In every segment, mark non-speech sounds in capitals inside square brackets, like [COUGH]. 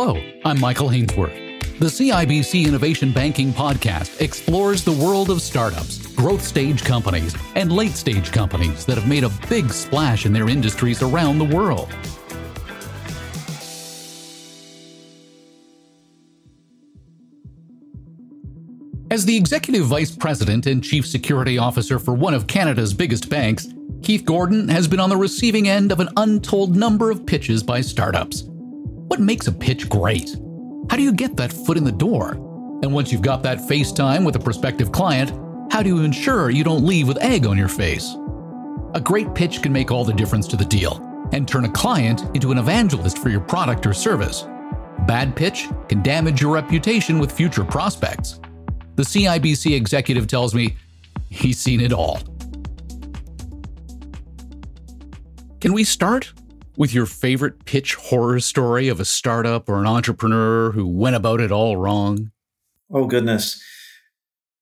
Hello, I'm Michael Hainsworth. The CIBC Innovation Banking Podcast explores the world of startups, growth stage companies, and late stage companies that have made a big splash in their industries around the world. As the Executive Vice President and Chief Security Officer for one of Canada's biggest banks, Keith Gordon has been on the receiving end of an untold number of pitches by startups. What makes a pitch great? How do you get that foot in the door? And once you've got that face time with a prospective client, how do you ensure you don't leave with egg on your face? A great pitch can make all the difference to the deal and turn a client into an evangelist for your product or service. Bad pitch can damage your reputation with future prospects. The CIBC executive tells me he's seen it all. Can we start with your favorite pitch horror story of a startup or an entrepreneur who went about it all wrong? Oh, goodness.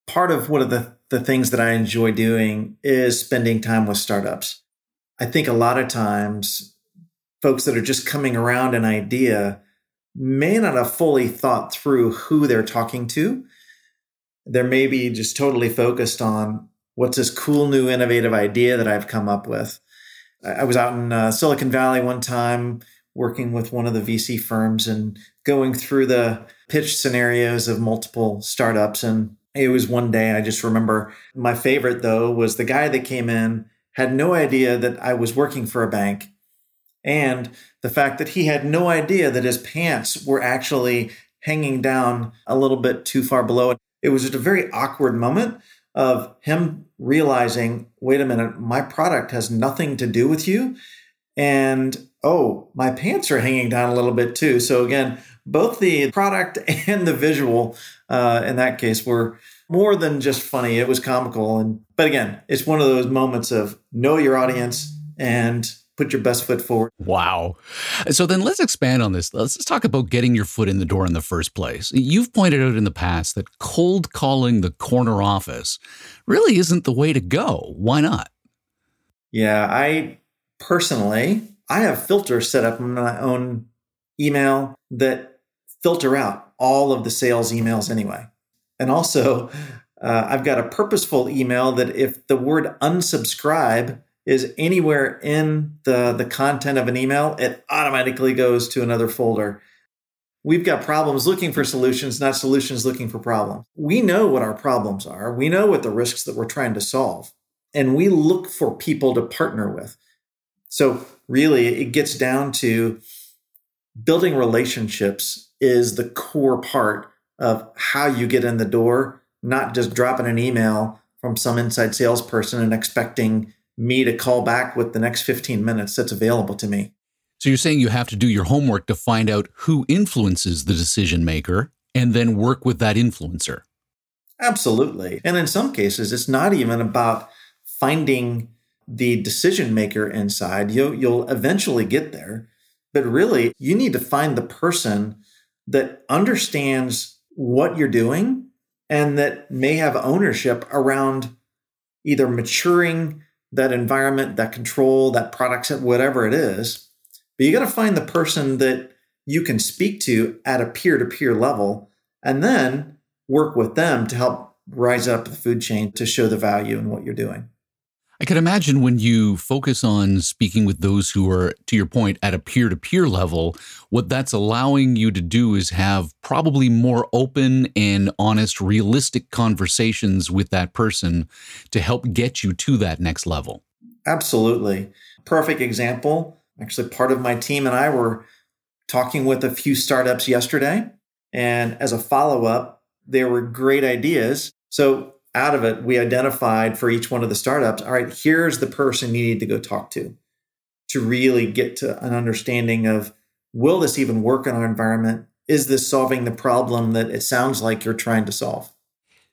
Part of one of the, the things that I enjoy doing is spending time with startups. I think a lot of times folks that are just coming around an idea may not have fully thought through who they're talking to. They're maybe just totally focused on what's this cool new innovative idea that I've come up with. I was out in uh, Silicon Valley one time working with one of the VC firms and going through the pitch scenarios of multiple startups. And it was one day I just remember my favorite though was the guy that came in had no idea that I was working for a bank. And the fact that he had no idea that his pants were actually hanging down a little bit too far below. It was just a very awkward moment of him realizing, wait a minute, my product has nothing to do with you. And oh, my pants are hanging down a little bit too. So again, both the product [LAUGHS] and the visual uh, in that case were more than just funny. It was comical. And but again, it's one of those moments of know your audience and put your best foot forward. Wow. So then let's expand on this. Let's talk about getting your foot in the door in the first place. You've pointed out in the past that cold calling the corner office really isn't the way to go. Why not? Yeah, I personally, I have filters set up in my own email that filter out all of the sales emails anyway. And also, uh, I've got a purposeful email that if the word unsubscribe is anywhere in the, the content of an email, it automatically goes to another folder. We've got problems looking for solutions, not solutions looking for problems. We know what our problems are. We know what the risks that we're trying to solve. And we look for people to partner with. So, really, it gets down to building relationships is the core part of how you get in the door, not just dropping an email from some inside salesperson and expecting me to call back with the next 15 minutes that's available to me. So you're saying you have to do your homework to find out who influences the decision maker and then work with that influencer. Absolutely. And in some cases, it's not even about finding the decision maker inside. You'll, you'll eventually get there. But really, you need to find the person that understands what you're doing and that may have ownership around either maturing that environment, that control, that product set, whatever it is. But you got to find the person that you can speak to at a peer to peer level and then work with them to help rise up the food chain to show the value in what you're doing. I can imagine when you focus on speaking with those who are, to your point, at a peer to peer level, what that's allowing you to do is have probably more open and honest, realistic conversations with that person to help get you to that next level. Absolutely. Perfect example. Actually, part of my team and I were talking with a few startups yesterday. And as a follow up, there were great ideas. So out of it, we identified for each one of the startups all right, here's the person you need to go talk to to really get to an understanding of will this even work in our environment? Is this solving the problem that it sounds like you're trying to solve?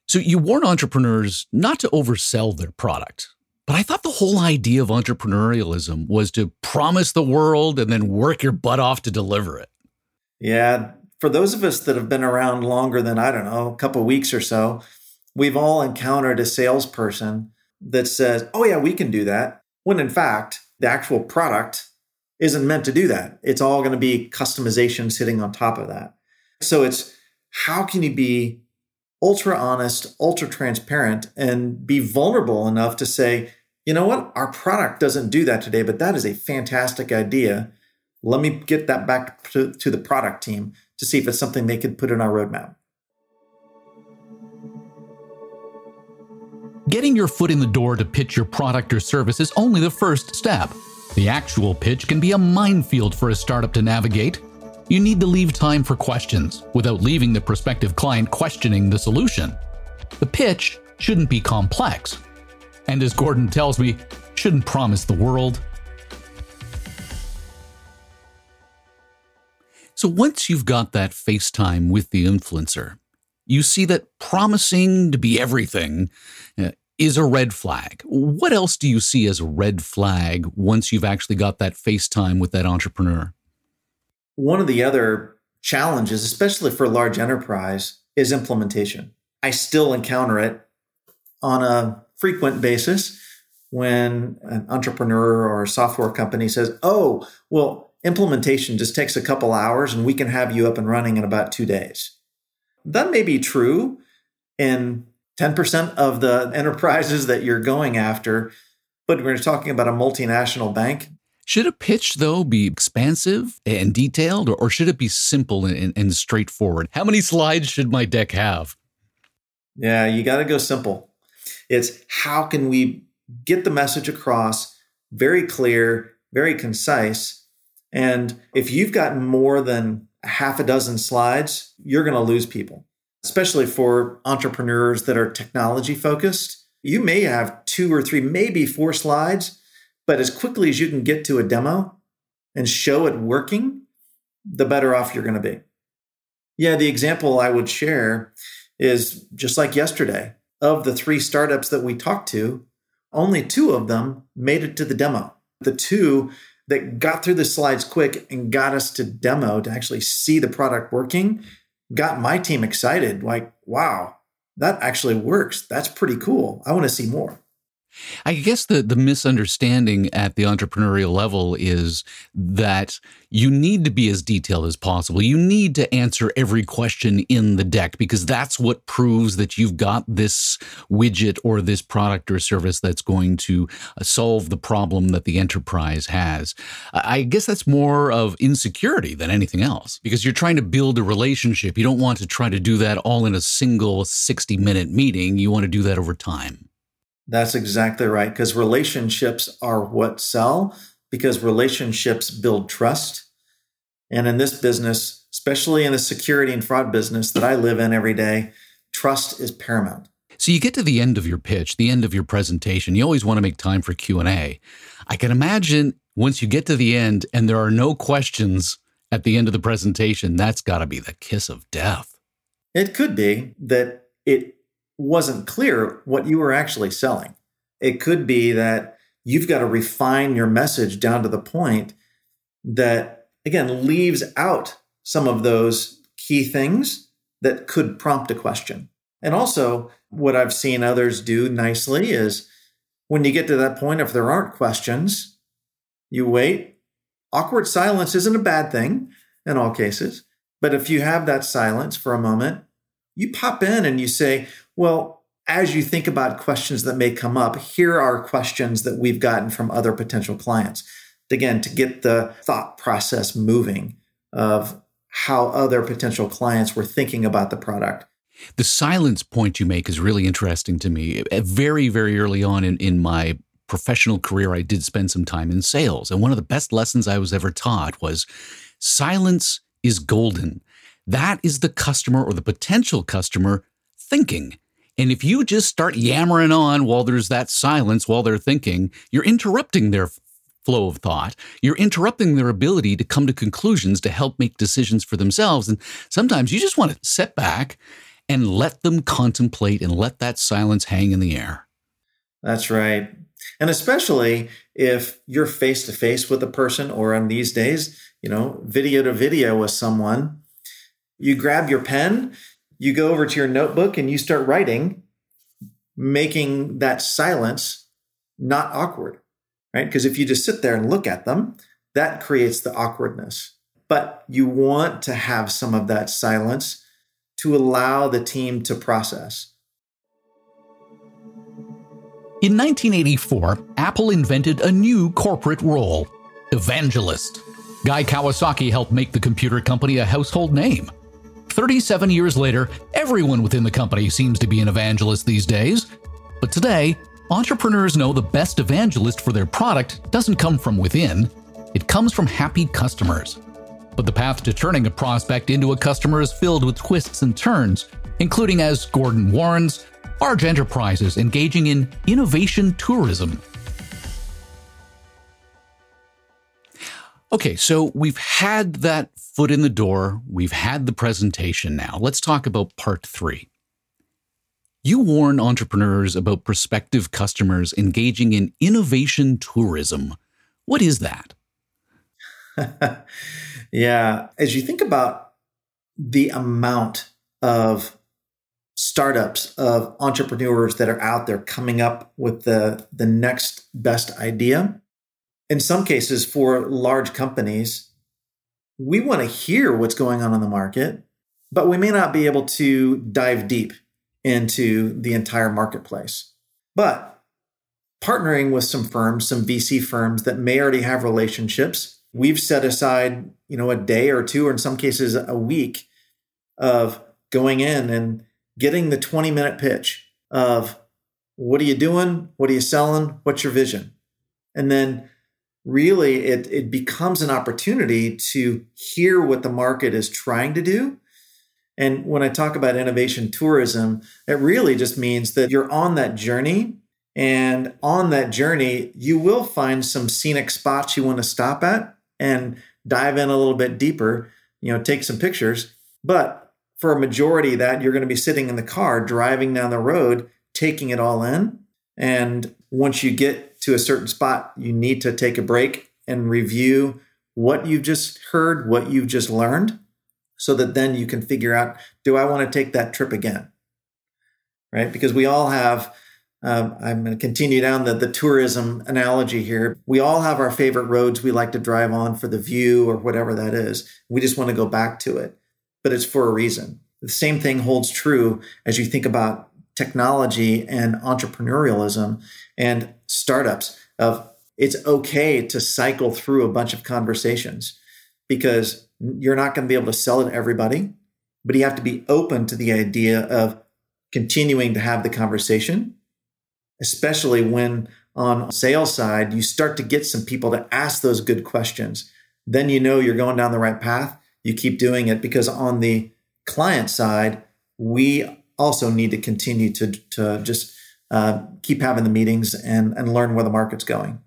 So you warn entrepreneurs not to oversell their product. But I thought the whole idea of entrepreneurialism was to promise the world and then work your butt off to deliver it. Yeah. For those of us that have been around longer than, I don't know, a couple weeks or so, we've all encountered a salesperson that says, oh, yeah, we can do that. When in fact, the actual product isn't meant to do that. It's all going to be customization sitting on top of that. So it's how can you be ultra honest, ultra transparent, and be vulnerable enough to say, you know what, our product doesn't do that today, but that is a fantastic idea. Let me get that back to, to the product team to see if it's something they could put in our roadmap. Getting your foot in the door to pitch your product or service is only the first step. The actual pitch can be a minefield for a startup to navigate. You need to leave time for questions without leaving the prospective client questioning the solution. The pitch shouldn't be complex. And as Gordon tells me, shouldn't promise the world. So once you've got that FaceTime with the influencer, you see that promising to be everything uh, is a red flag. What else do you see as a red flag once you've actually got that FaceTime with that entrepreneur? One of the other challenges, especially for large enterprise, is implementation. I still encounter it on a frequent basis when an entrepreneur or a software company says, Oh, well, implementation just takes a couple hours and we can have you up and running in about two days. That may be true in 10% of the enterprises that you're going after, but we're talking about a multinational bank. Should a pitch, though, be expansive and detailed, or, should it be simple and, and straightforward? How many slides should my deck have? Yeah, you got to go simple. It's how can we get the message across very clear, very concise. And if you've got more than half a dozen slides, you're going to lose people especially for entrepreneurs that are technology focused. You may have two or three, maybe four slides, but as quickly as you can get to a demo and show it working, the better off you're going to be. Yeah, the example I would share is just like yesterday. Of the three startups that we talked to, only two of them made it to the demo. The two that got through the slides quick and got us to demo to actually see the product working got my team excited. Like, wow, that actually works. That's pretty cool. I want to see more. I guess the, the misunderstanding at the entrepreneurial level is that you need to be as detailed as possible. You need to answer every question in the deck because that's what proves that you've got this widget or this product or service that's going to uh, solve the problem that the enterprise has. I guess that's more of insecurity than anything else because you're trying to build a relationship. You don't want to try to do that all in a single 60 minute meeting. You want to do that over time. That's exactly right. Because relationships are what sell, because relationships build trust. And in this business, especially in the security and fraud business that I live in every day, trust is paramount. So you get to the end of your pitch, the end of your presentation, you always want to make time for Q&A. I can imagine once you get to the end and there are no questions at the end of the presentation, that's got to be the kiss of death. It could be that it wasn't clear what you were actually selling. It could be that you've got to refine your message down to the point that, again, leaves out some of those key things that could prompt a question. And also, what I've seen others do nicely is when you get to that point, if there aren't questions, you wait. Awkward silence isn't a bad thing in all cases. But if you have that silence for a moment, you pop in and you say, well, as you think about questions that may come up, here are questions that we've gotten from other potential clients. Again, to get the thought process moving of how other potential clients were thinking about the product. The silence point you make is really interesting to me. Uh, very, very early on in, in my professional career, I did spend some time in sales. And one of the best lessons I was ever taught was silence is golden. That is the customer or the potential customer thinking. And if you just start yammering on while there's that silence, while they're thinking, you're interrupting their flow of thought. You're interrupting their ability to come to conclusions to help make decisions for themselves. And sometimes you just want to sit back and let them contemplate and let that silence hang in the air. That's right. And especially if you're face to face with a person, or in these days, you know, video to video with someone, you grab your pen, you go over to your notebook and you start writing, making that silence not awkward, right? Because if you just sit there and look at them, that creates the awkwardness. But you want to have some of that silence to allow the team to process. In 1984, Apple invented a new corporate role evangelist. Guy Kawasaki helped make the computer company a household name. 37 years later, everyone within the company seems to be an evangelist these days. But today, entrepreneurs know the best evangelist for their product doesn't come from within, it comes from happy customers. But the path to turning a prospect into a customer is filled with twists and turns, including, as Gordon warns, large enterprises engaging in innovation tourism. Okay, so we've had that foot in the door, we've had the presentation now. Let's talk about part three. You warn entrepreneurs about prospective customers engaging in innovation tourism. What is that? [LAUGHS] yeah. As you think about the amount of startups, of entrepreneurs that are out there coming up with the, the next best idea, in some cases, for large companies, we want to hear what's going on in the market, but we may not be able to dive deep into the entire marketplace. But partnering with some firms, some VC firms that may already have relationships we've set aside, you know, a day or two, or in some cases a week of going in and getting the 20 minute pitch of what are you doing? What are you selling? What's your vision? And then really it, it becomes an opportunity to hear what the market is trying to do. And when I talk about innovation tourism, it really just means that you're on that journey. And on that journey, you will find some scenic spots you want to stop at and dive in a little bit deeper, you know, take some pictures. But for a majority of that, you're going to be sitting in the car, driving down the road, taking it all in. And once you get to a certain spot, you need to take a break and review what you've just heard, what you've just learned, so that then you can figure out do I want to take that trip again? Right? Because we all have um, I'm going to continue down the, the tourism analogy here. We all have our favorite roads we like to drive on for the view or whatever that is. We just want to go back to it, but it's for a reason. The same thing holds true as you think about technology and entrepreneurialism and startups of it's okay to cycle through a bunch of conversations because you're not going to be able to sell it to everybody, but you have to be open to the idea of continuing to have the conversation especially when on sales side you start to get some people to ask those good questions. Then you know you're going down the right path. You keep doing it because on the client side we also need to continue to, to just uh, keep having the meetings and, and learn where the market's going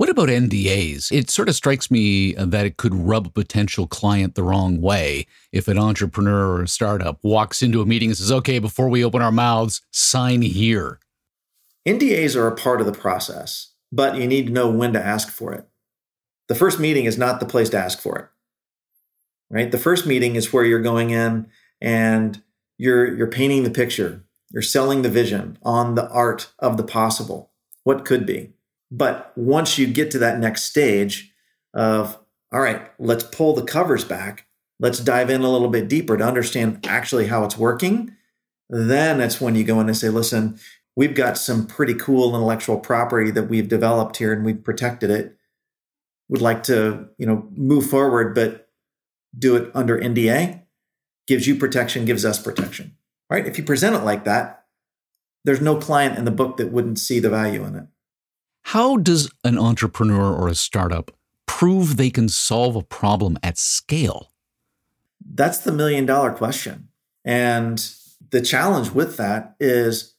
what about NDAs? It sort of strikes me that it could rub a potential client the wrong way if an entrepreneur or a startup walks into a meeting and says, okay, before we open our mouths, sign here. NDAs are a part of the process, but you need to know when to ask for it. The first meeting is not the place to ask for it. Right? The first meeting is where you're going in and you're you're painting the picture. You're selling the vision on the art of the possible, what could be. But once you get to that next stage of all right, let's pull the covers back. Let's dive in a little bit deeper to understand actually how it's working. Then it's when you go in and say, listen, we've got some pretty cool intellectual property that we've developed here and we've protected it. Would like to, you know, move forward, but do it under NDA. Gives you protection, gives us protection. Right? If you present it like that, there's no client in the book that wouldn't see the value in it. How does an entrepreneur or a startup prove they can solve a problem at scale? That's the million dollar question. And the challenge with that is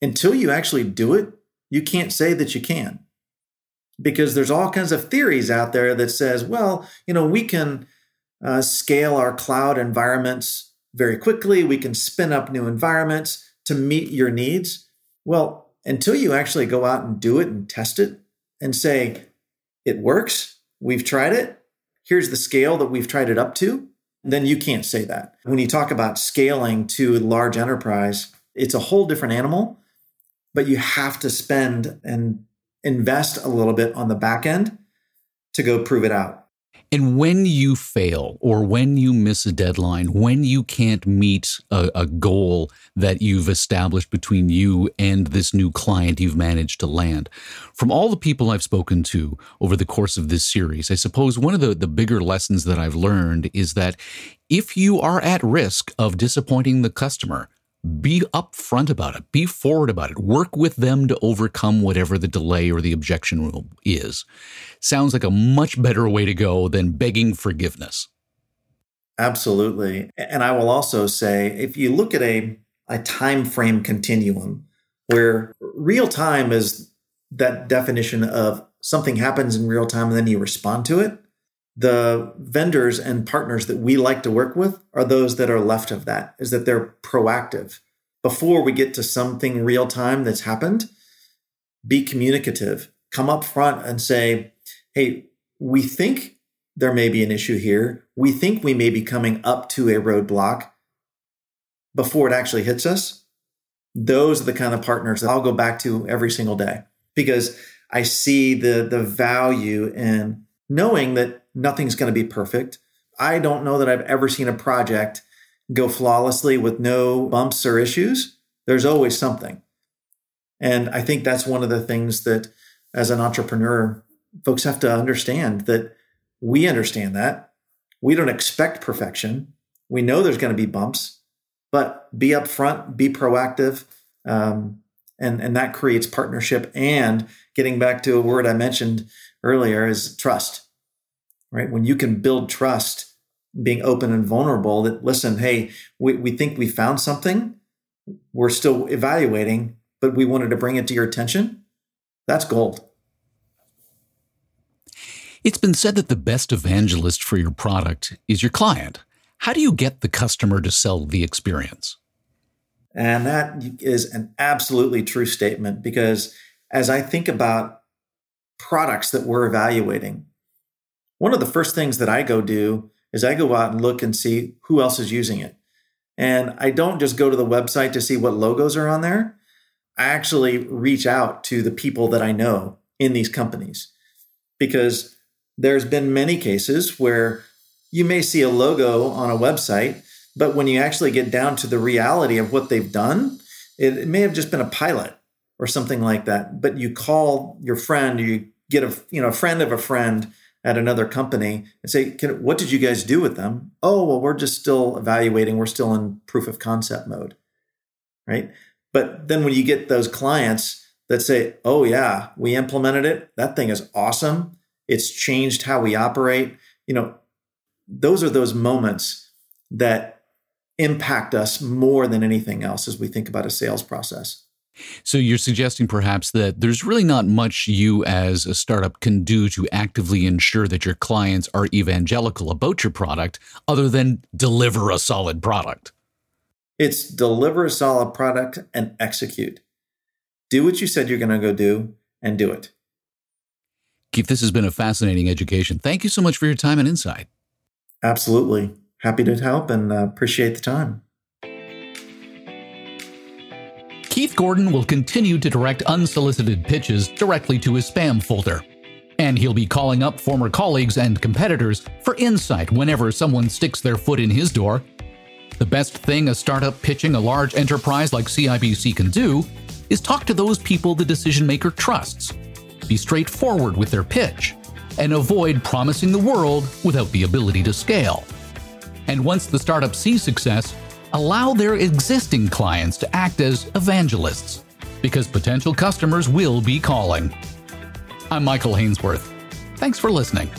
until you actually do it, you can't say that you can. Because there's all kinds of theories out there that says, well, you know, we can uh, scale our cloud environments very quickly. We can spin up new environments to meet your needs. Well, until you actually go out and do it and test it and say, it works, we've tried it, here's the scale that we've tried it up to, then you can't say that. When you talk about scaling to large enterprise, it's a whole different animal but you have to spend and invest a little bit on the back end to go prove it out. And when you fail or when you miss a deadline, when you can't meet a, a, goal that you've established between you and this new client you've managed to land, from all the people I've spoken to over the course of this series, I suppose one of the, the bigger lessons that I've learned is that if you are at risk of disappointing the customer, be upfront about it, be forward about it, work with them to overcome whatever the delay or the objection is. Sounds like a much better way to go than begging forgiveness. Absolutely. And I will also say if you look at a, a time frame continuum where real time is that definition of something happens in real time and then you respond to it, the vendors and partners that we like to work with are those that are left of that is that they're proactive. Before we get to something real time that's happened be communicative. Come up front and say hey we think there may be an issue here. We think we may be coming up to a roadblock before it actually hits us. Those are the kind of partners that i'll go back to every single day because i see the the value in knowing that nothing's going to be perfect. I don't know that I've ever seen a project go flawlessly with no bumps or issues. There's always something. And I think that's one of the things that as an entrepreneur, folks have to understand that we understand that. We don't expect perfection. We know there's going to be bumps, but be upfront, be proactive. Um, and, and that creates partnership. And getting back to a word I mentioned earlier is trust right? When you can build trust, being open and vulnerable that, listen, hey, we, we think we found something. We're still evaluating, but we wanted to bring it to your attention. That's gold. It's been said that the best evangelist for your product is your client. How do you get the customer to sell the experience? And that is an absolutely true statement because as I think about products that we're evaluating, one of the first things that I go do is I go out and look and see who else is using it. And I don't just go to the website to see what logos are on there. I actually reach out to the people that I know in these companies because there's been many cases where you may see a logo on a website, but when you actually get down to the reality of what they've done, it, it may have just been a pilot or something like that. But you call your friend, you get a you know a friend of a friend at another company and say, what did you guys do with them? Oh, well, we're just still evaluating. We're still in proof of concept mode. Right. But then when you get those clients that say, oh, yeah, we implemented it, that thing is awesome. It's changed how we operate. You know, those are those moments that impact us more than anything else as we think about a sales process. So you're suggesting perhaps that there's really not much you as a startup can do to actively ensure that your clients are evangelical about your product other than deliver a solid product. It's deliver a solid product and execute. Do what you said you're going to go do and do it. Keith, this has been a fascinating education. Thank you so much for your time and insight. Absolutely. Happy to help and uh, appreciate the time. Keith Gordon will continue to direct unsolicited pitches directly to his spam folder. And he'll be calling up former colleagues and competitors for insight whenever someone sticks their foot in his door. The best thing a startup pitching a large enterprise like CIBC can do is talk to those people the decision maker trusts. Be straightforward with their pitch and avoid promising the world without the ability to scale. And once the startup sees success, allow their existing clients to act as evangelists, because potential customers will be calling. I'm Michael Hainsworth. Thanks for listening.